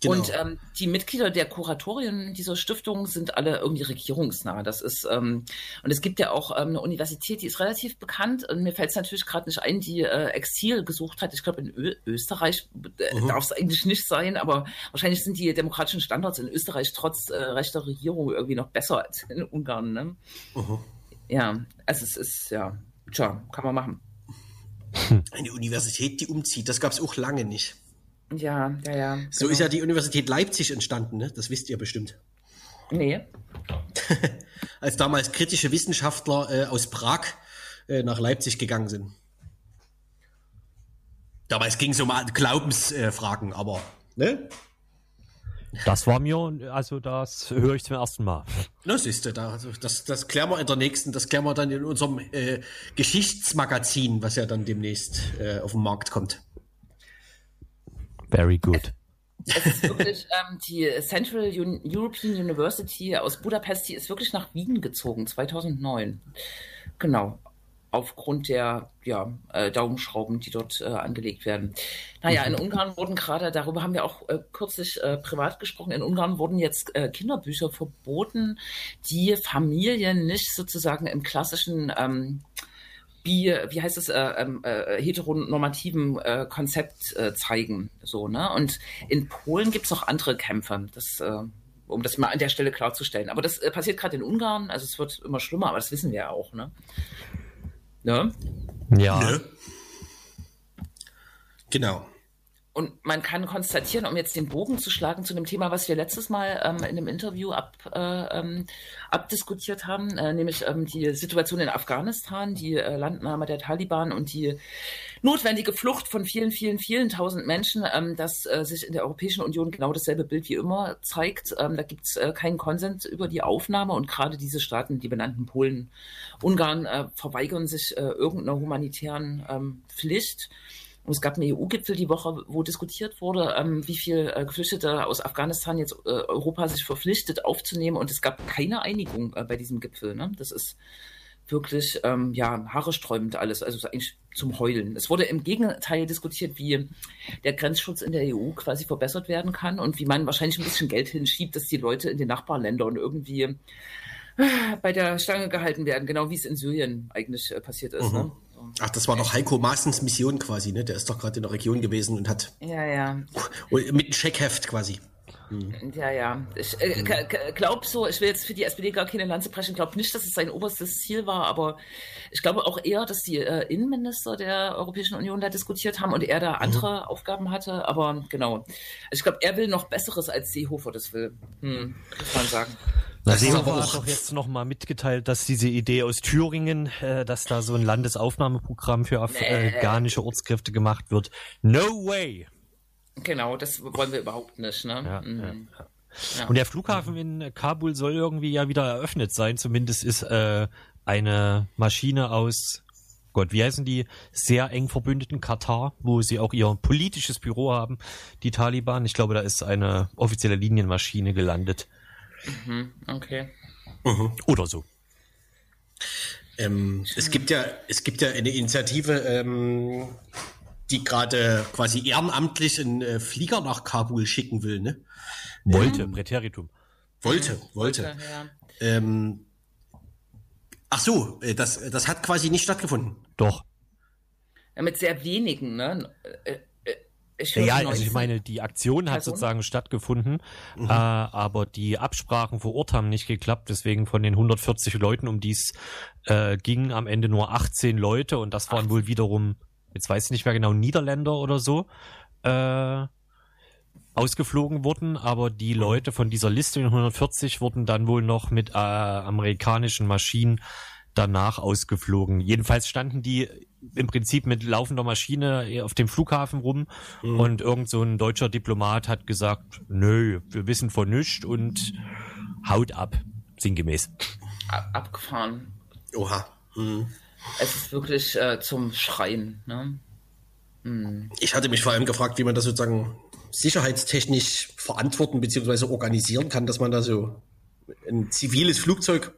Genau. Und ähm, die Mitglieder der Kuratorien dieser Stiftung sind alle irgendwie regierungsnah. Das ist ähm, und es gibt ja auch ähm, eine Universität, die ist relativ bekannt. Und mir fällt es natürlich gerade nicht ein, die äh, Exil gesucht hat. Ich glaube in Ö Österreich äh, darf es eigentlich nicht sein, aber wahrscheinlich sind die demokratischen Standards in Österreich trotz äh, rechter Regierung irgendwie noch besser [LAUGHS] als in Ungarn. Ne? Ja, also es ist ja, tja, kann man machen. Eine Universität, die umzieht, das gab es auch lange nicht. Ja, ja, ja. So genau. ist ja die Universität Leipzig entstanden, ne? Das wisst ihr bestimmt. Nee. [LAUGHS] Als damals kritische Wissenschaftler äh, aus Prag äh, nach Leipzig gegangen sind. Damals ging es um Glaubensfragen, äh, aber ne? Das war mir, also das höre ich zum ersten Mal. Na, siehst du, da, also das, das klären wir in der nächsten, das klären wir dann in unserem äh, Geschichtsmagazin, was ja dann demnächst äh, auf den Markt kommt. Very good. Es ist wirklich, ähm, die Central Un European University aus Budapest, die ist wirklich nach Wien gezogen, 2009. Genau. Aufgrund der ja, äh, Daumenschrauben, die dort äh, angelegt werden. Naja, in Ungarn wurden gerade, darüber haben wir auch äh, kürzlich äh, privat gesprochen, in Ungarn wurden jetzt äh, Kinderbücher verboten, die Familien nicht sozusagen im klassischen ähm, wie, wie heißt es, äh, ähm, äh, heteronormativen äh, Konzept äh, zeigen. So, ne? Und in Polen gibt es auch andere Kämpfe, das, äh, um das mal an der Stelle klarzustellen. Aber das äh, passiert gerade in Ungarn, also es wird immer schlimmer, aber das wissen wir ja auch, ne? ne? Ja. Ne? Genau. Und man kann konstatieren, um jetzt den Bogen zu schlagen zu dem Thema, was wir letztes Mal ähm, in einem Interview ab, äh, ähm, abdiskutiert haben, äh, nämlich ähm, die Situation in Afghanistan, die äh, Landnahme der Taliban und die notwendige Flucht von vielen, vielen, vielen tausend Menschen, ähm, dass äh, sich in der Europäischen Union genau dasselbe Bild wie immer zeigt. Ähm, da gibt es äh, keinen Konsens über die Aufnahme und gerade diese Staaten, die benannten Polen, Ungarn, äh, verweigern sich irgendeiner humanitären ähm, Pflicht. Und es gab einen EU-Gipfel die Woche, wo diskutiert wurde, ähm, wie viel äh, Geflüchtete aus Afghanistan jetzt äh, Europa sich verpflichtet aufzunehmen. Und es gab keine Einigung äh, bei diesem Gipfel. Ne? Das ist wirklich ähm, ja haaresträubend alles, also es ist eigentlich zum Heulen. Es wurde im Gegenteil diskutiert, wie der Grenzschutz in der EU quasi verbessert werden kann und wie man wahrscheinlich ein bisschen Geld hinschiebt, dass die Leute in den Nachbarländern irgendwie äh, bei der Stange gehalten werden, genau wie es in Syrien eigentlich äh, passiert ist. Ne? Ach, das war doch Heiko Maaßens Mission quasi, ne? Der ist doch gerade in der Region gewesen und hat Ja, ja. mit einem Scheckheft quasi. Ja, ja. Ich äh, k- k- glaub so, ich will jetzt für die SPD gar keine Lanze brechen, glaube nicht, dass es sein oberstes Ziel war, aber ich glaube auch eher, dass die äh, Innenminister der Europäischen Union da diskutiert haben und er da andere Aufgaben hatte, aber genau. Also ich glaube, er will noch Besseres als Seehofer das will. Hm, muss man sagen. Das ist Seehofer aber hat auch- doch jetzt noch mal mitgeteilt, dass diese Idee aus Thüringen, äh, dass da so ein Landesaufnahmeprogramm für af äh, afghanische Ortskräfte gemacht wird. No way! Genau, das wollen wir überhaupt nicht, ne? Ja, Mhm. ja, Und der Flughafen in Kabul soll irgendwie ja wieder eröffnet sein. Zumindest ist äh, eine Maschine aus, Gott, wie heißen die, sehr eng verbündeten Katar, wo sie auch ihr politisches Büro haben, die Taliban. Ich glaube, da ist eine offizielle Linienmaschine gelandet. Mhm, Okay. Oder so. Ähm, es gibt ja, es gibt ja eine Initiative, ähm, die gerade quasi ehrenamtlich einen äh, Flieger nach Kabul schicken will, ne? Wollte, Präteritum. Wollte, wollte. Ja. Ähm, ach so, äh, das, das hat quasi nicht stattgefunden. Doch. Ja, mit sehr wenigen, ne? Ich Ja, also 19. ich meine, die Aktion hat Personen? sozusagen stattgefunden, äh, aber die Absprachen vor Ort haben nicht geklappt. Deswegen von den 140 Leuten, um die es äh, ging, am Ende nur 18 Leute und das waren wohl wiederum, jetzt weiß ich nicht mehr genau, Niederländer oder so, äh, ausgeflogen wurden, aber die Leute von dieser Liste, den 140, wurden dann wohl noch mit äh, amerikanischen Maschinen danach ausgeflogen. Jedenfalls standen die im Prinzip mit laufender Maschine auf dem Flughafen rum und irgend so ein deutscher Diplomat hat gesagt, nö, wir wissen von nichts und haut ab, sinngemäß. Ab- abgefahren. Oha. Hm. Es ist wirklich äh, zum Schreien, ne? Ich hatte mich vor allem gefragt, wie man das sozusagen sicherheitstechnisch verantworten bzw. organisieren kann, dass man da so ein ziviles Flugzeug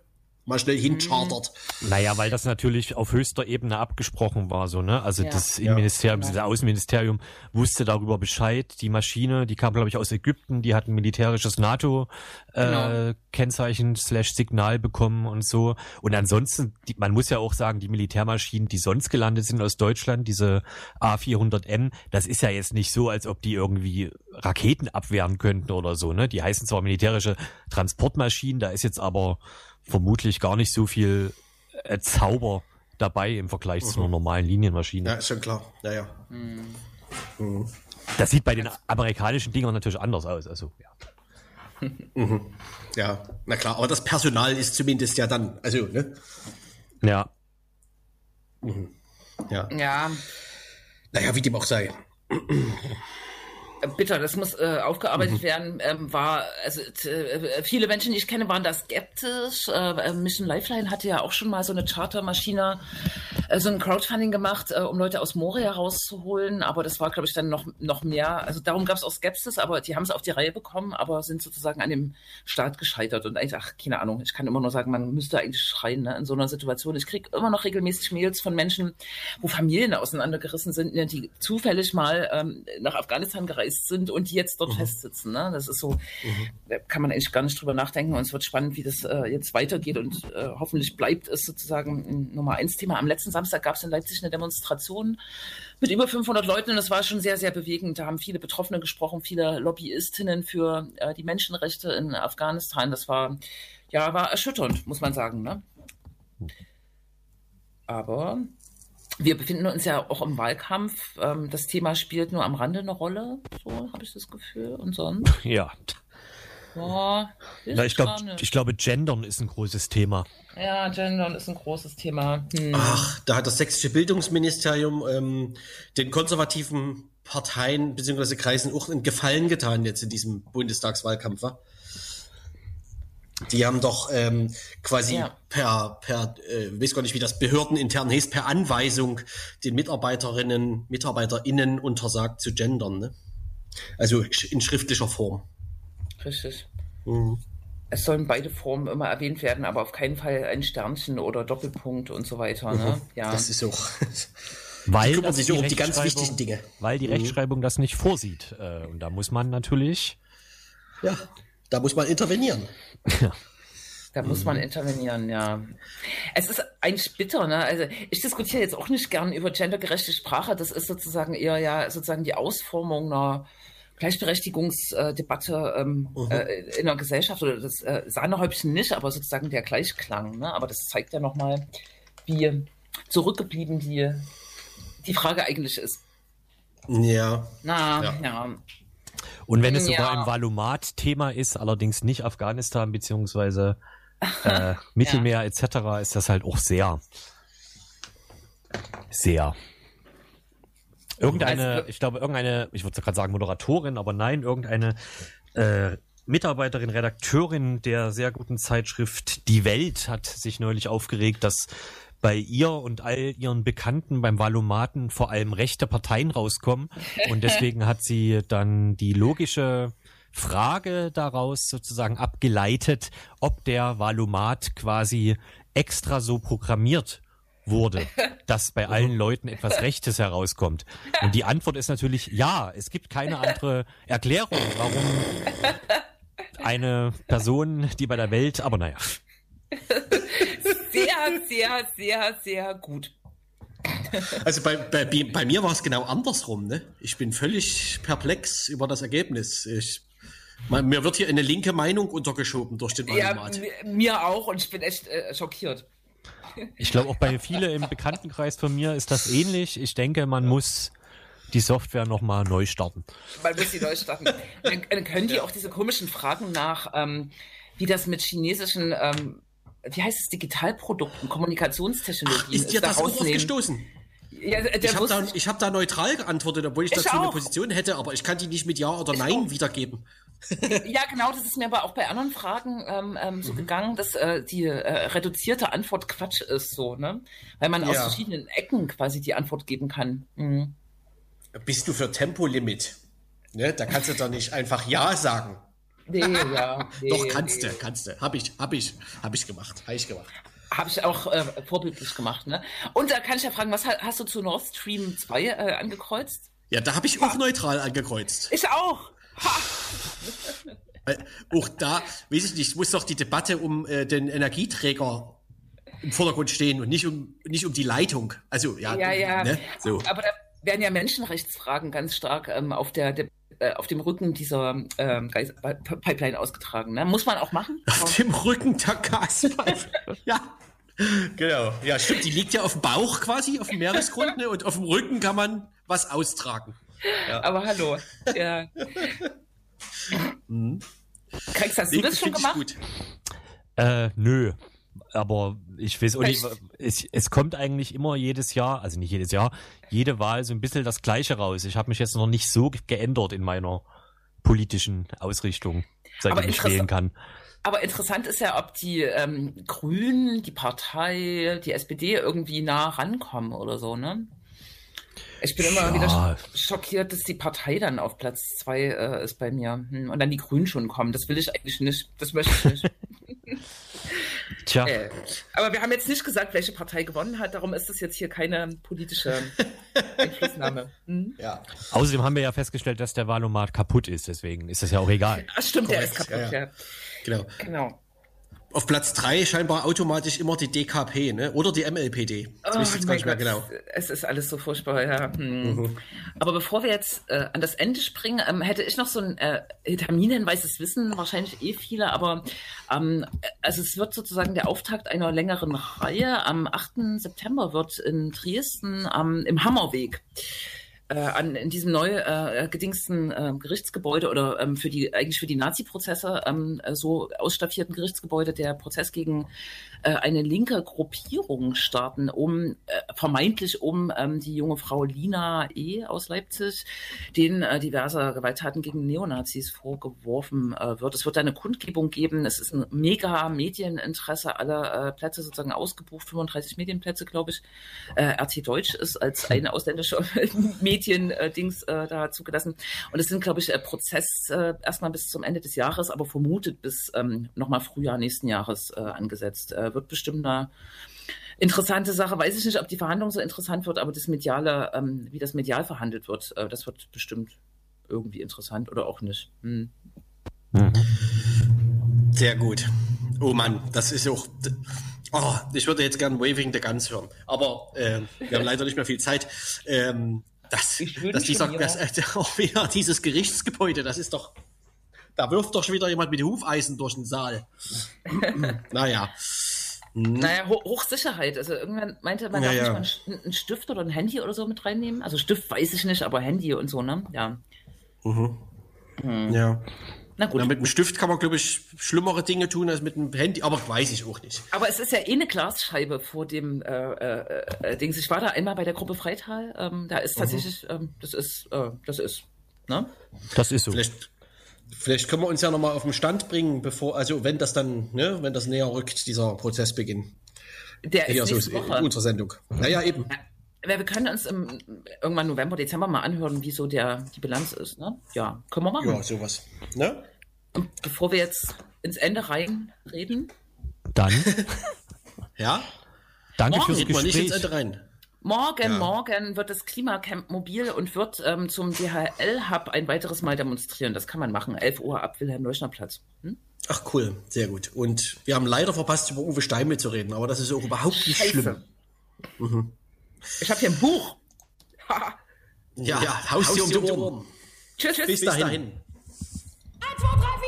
mal schnell hinchartert. Naja, weil das natürlich auf höchster Ebene abgesprochen war, so, ne? Also Ja. das Innenministerium, genau. das Außenministerium wusste darüber Bescheid. Die Maschine, die kam, glaube ich, aus Ägypten, die hat ein militärisches Genau. NATO-Kennzeichen slash Signal bekommen und so. Und ansonsten, die, man muss ja auch sagen, die Militärmaschinen, die sonst gelandet sind aus Deutschland, diese A400M, das ist ja jetzt nicht so, als ob die irgendwie Raketen abwehren könnten oder so, ne? Die heißen zwar militärische Transportmaschinen, da ist jetzt aber vermutlich gar nicht so viel äh, Zauber dabei im Vergleich zu einer normalen Linienmaschine. Ja, ist schon klar. Ja, ja. Das sieht bei den amerikanischen Dingern natürlich anders aus. Also, ja. Ja, na klar, aber das Personal ist zumindest ja dann, also, ne? ja. Ja. Ja, Naja, wie dem auch sei. Äh, bitter, das muss äh, aufgearbeitet werden. Ähm, war, also t- äh, viele Menschen, die ich kenne, waren da skeptisch. Äh, Mission Lifeline hatte ja auch schon mal so eine Chartermaschine, äh, so ein Crowdfunding gemacht, äh, um Leute aus Moria rauszuholen. Aber das war, glaube ich, dann noch, noch mehr. Also darum gab es auch Skepsis, aber die haben es auf die Reihe bekommen, aber sind sozusagen an dem Start gescheitert. Und eigentlich, ach, keine Ahnung, ich kann immer nur sagen, man müsste eigentlich schreien ne, in so einer Situation. Ich kriege immer noch regelmäßig Mails von Menschen, wo Familien auseinandergerissen sind, ne, die zufällig mal ähm, nach Afghanistan gereist sind und die jetzt dort festsitzen. Ne? Das ist so, da kann man eigentlich gar nicht drüber nachdenken. Und es wird spannend, wie das äh, jetzt weitergeht. Und äh, hoffentlich bleibt es sozusagen ein Nummer eins Thema. Am letzten Samstag gab es in Leipzig eine Demonstration mit über 500 Leuten und das war schon sehr, sehr bewegend. Da haben viele Betroffene gesprochen, viele Lobbyistinnen für äh, die Menschenrechte in Afghanistan. Das war, ja, war erschütternd, muss man sagen. Ne? Aber wir befinden uns ja auch im Wahlkampf. Ähm, das Thema spielt nur am Rande eine Rolle, so habe ich das Gefühl. Und sonst, Ja. Ja, ja ich, nicht. ich glaube, Gendern ist ein großes Thema. ja, Gendern ist ein großes Thema. Hm. Ach, da hat das sächsische Bildungsministerium ähm, den konservativen Parteien bzw. Kreisen auch einen Gefallen getan jetzt in diesem Bundestagswahlkampf, wa? Die haben doch ähm, quasi Ja. per, per äh, weiß gar nicht, wie das behördenintern heißt, per Anweisung den Mitarbeiterinnen, MitarbeiterInnen untersagt zu gendern. Ne? Also in schriftlicher Form. Richtig. Mhm. Es sollen beide Formen immer erwähnt werden, aber auf keinen Fall ein Sternchen oder Doppelpunkt und so weiter. Ne? Ja. Mhm. Das ist auch. [LAUGHS] Weil kümmern das sich so um die ganz Rechtschreibung- wichtigen Dinge. Weil die Mhm. Rechtschreibung das nicht vorsieht. Äh, und da muss man natürlich. ja, da muss man intervenieren. Da muss man intervenieren, ja. Es ist eigentlich bitter, ne? Also ich diskutiere jetzt auch nicht gern über gendergerechte Sprache. Das ist sozusagen eher ja sozusagen die Ausformung einer Gleichberechtigungsdebatte ähm, äh, in der Gesellschaft oder das äh, Sahnehäubchen nicht, aber sozusagen der Gleichklang. Ne? Aber das zeigt ja nochmal, wie zurückgeblieben die, die Frage eigentlich ist. Ja. Na, Ja. ja. Und wenn es Ja. sogar ein Valumat-Thema ist, allerdings nicht Afghanistan beziehungsweise äh, [LAUGHS] Mittelmeer etc., ist das halt auch sehr, sehr. Irgendeine, Also- ich glaube, irgendeine, ich würde gerade sagen Moderatorin, aber nein, irgendeine äh, Mitarbeiterin, Redakteurin der sehr guten Zeitschrift Die Welt hat sich neulich aufgeregt, dass bei ihr und all ihren Bekannten beim Valomaten vor allem rechte Parteien rauskommen. [LAUGHS] Und deswegen hat sie dann die logische Frage daraus sozusagen abgeleitet, ob der Valomat quasi extra so programmiert wurde, [LAUGHS] dass bei allen Leuten etwas Rechtes herauskommt. Und die Antwort ist natürlich ja. Es gibt keine andere Erklärung, warum eine Person, die bei der Welt, aber naja. Sehr, sehr, sehr, sehr gut. Also bei, bei, bei mir war es genau andersrum. Ne? Ich bin völlig perplex über das Ergebnis. Ich, man, mir wird hier eine linke Meinung untergeschoben durch den Ja, Valomat. mi- mir auch und ich bin echt äh, schockiert. Ich glaube, auch bei viele im Bekanntenkreis von mir ist das ähnlich. Ich denke, man muss die Software nochmal neu starten. Man muss die neu starten. Dann, dann können die auch diese komischen Fragen nach, ähm, wie das mit chinesischen, ähm, wie heißt es, Digitalprodukten, Kommunikationstechnologien Ist dir da das auch aufgestoßen? Ja, Ich habe da, ich hab da neutral geantwortet, obwohl ich Ich dazu eine auch. Position hätte, aber ich kann die nicht mit Ja oder Ich Nein auch. wiedergeben. [LAUGHS] Ja, genau, das ist mir aber auch bei anderen Fragen ähm, ähm, Mhm. so gegangen, dass äh, die äh, reduzierte Antwort Quatsch ist, so, ne? Weil man aus Ja. verschiedenen Ecken quasi die Antwort geben kann. Mhm. Bist du für Tempolimit? Ne? Da kannst du doch nicht einfach Ja sagen. Nee, ja. [LAUGHS] Nee, Doch, kannst nee. du, kannst du. Hab ich, hab ich, hab ich gemacht. Hab ich gemacht. Habe ich auch äh, vorbildlich gemacht, ne? Und da kann ich ja fragen, was ha- hast du zu Nord Stream 2 äh, angekreuzt? Ja, da habe ich auch neutral angekreuzt. Ich auch. Ha! Äh, auch da, weiß ich nicht, muss doch die Debatte um äh, den Energieträger im Vordergrund stehen und nicht um, nicht um die Leitung. Also, ja, Ja, ja. Ne? So. Aber da werden ja Menschenrechtsfragen ganz stark ähm, auf der, der äh, auf dem Rücken dieser ähm, Pipeline ausgetragen. Ne? Muss man auch machen. [LAUGHS] Auf dem Rücken der Gaspfeife. [LAUGHS] ja. Genau. Ja, stimmt. Die liegt ja auf dem Bauch quasi, auf dem Meeresgrund, ne? Und auf dem Rücken kann man was austragen. Aber hallo. Ja. Krex, hast du Nee, das schon gemacht? gut. Äh, nö. Aber ich weiß auch nicht, es, es kommt eigentlich immer jedes Jahr, also nicht jedes Jahr, jede Wahl so ein bisschen das Gleiche raus. Ich habe mich jetzt noch nicht so ge- geändert in meiner politischen Ausrichtung, seit Aber ich wählen kann. Aber interessant ist ja, ob die ähm, Grünen, die Partei, die SPD irgendwie nah rankommen oder so, ne? Ich bin immer Ja. wieder sch- schockiert, dass die Partei dann auf Platz zwei äh, ist bei mir. Hm, Und dann die Grünen schon kommen. Das will ich eigentlich nicht. Das möchte ich nicht. [LAUGHS] Tja, äh, aber wir haben jetzt nicht gesagt, welche Partei gewonnen hat. Darum ist das jetzt hier keine politische [LAUGHS] Einflussnahme. Hm? Ja. außerdem haben wir ja festgestellt, dass der Wahlomat kaputt ist, deswegen ist das ja auch egal. Ach stimmt, der Korrekt, ist kaputt, ja, ja. ja. Genau. Genau. Auf Platz drei scheinbar automatisch immer die DKP, ne? Oder die MLPD. Das weiß ich jetzt gar nicht mehr genau. Es ist alles so furchtbar, ja. Hm. Aber bevor wir jetzt äh, an das Ende springen, ähm, hätte ich noch so ein äh, Terminhinweis, das wissen wahrscheinlich eh viele, aber ähm, also es wird sozusagen der Auftakt einer längeren Reihe. Am 8. September wird in Dresden ähm, im Hammerweg äh, an in diesem neu äh, gedingsten äh, Gerichtsgebäude oder ähm, für die eigentlich für die Nazi-Prozesse ähm, äh, so ausstaffierten Gerichtsgebäude der Prozess gegen äh, eine linke Gruppierung starten, um äh, vermeintlich um ähm, die junge Frau Lina E. aus Leipzig, denen äh, diverse Gewalttaten gegen Neonazis vorgeworfen äh, wird. Es wird eine Kundgebung geben. Es ist ein mega Medieninteresse, alle äh, Plätze sozusagen ausgebucht, 35 Medienplätze, glaube ich. Äh, RT Deutsch ist als [LAUGHS] eine ausländische [LAUGHS] Medien-Dings äh, da zugelassen. Und es sind, glaube ich, äh, Prozess äh, erstmal bis zum Ende des Jahres, aber vermutet bis ähm, nochmal Frühjahr nächsten Jahres äh, angesetzt. Äh, wird bestimmt eine interessante Sache. Weiß ich nicht, ob die Verhandlung so interessant wird, aber das Mediale, ähm, wie das medial verhandelt wird, äh, das wird bestimmt irgendwie interessant oder auch nicht. Hm. Sehr gut. Oh Mann, das ist auch. Oh, ich würde jetzt gern Waving the Guns hören. Aber äh, wir haben leider nicht mehr viel Zeit. Ähm, das, Ich wünsche dass dieser, mir- das, äh, [LAUGHS] auch wieder dieses Gerichtsgebäude, das ist doch. Da wirft doch schon wieder jemand mit Hufeisen durch den Saal. [LAUGHS] naja. Naja, Ho Hochsicherheit. Also irgendwann meinte man, darf ja. nicht mal einen St- einen Stift oder ein Handy oder so mit reinnehmen. Also Stift weiß ich nicht, aber Handy und so, ne? Ja. Ja. Na gut. ja. Mit dem Stift kann man, glaube ich, schlimmere Dinge tun als mit dem Handy, aber weiß ich auch nicht. Aber es ist ja eh eine Glasscheibe vor dem äh, äh, äh, Dings. Ich war da einmal bei der Gruppe Freital. Ähm, da ist tatsächlich, ähm, das ist, äh, das ist, ne? Das ist so. Vielleicht, vielleicht können wir uns ja nochmal auf den Stand bringen, bevor, also wenn das dann, ne, wenn das näher rückt, dieser Prozessbeginn. Der ist Hier so nächste ist Woche. unsere Sendung. Naja, eben. Ja, wir können uns im, irgendwann November, Dezember mal anhören, wie so der, die Bilanz ist, ne? Ja, können wir machen. Ja, sowas. Ne? Und bevor wir jetzt ins Ende reinreden, Dann [LAUGHS] Ja? danke Morgen fürs mal nicht ins Gespräch. Ende rein. Morgen, Ja. morgen wird das Klimacamp mobil und wird ähm, zum DHL-Hub ein weiteres Mal demonstrieren. Das kann man machen. 11 Uhr ab Wilhelm-Leuschner-Platz. Hm? Ach cool, sehr gut. Und wir haben leider verpasst, über Uwe Steimel zu reden, aber das ist auch überhaupt nicht schlimm. Ich habe hier ein Buch. Ja, [LAUGHS] ja Haus dir um die Ohren. tschüss, tschüss. Bis dahin. Eins, zwei, drei,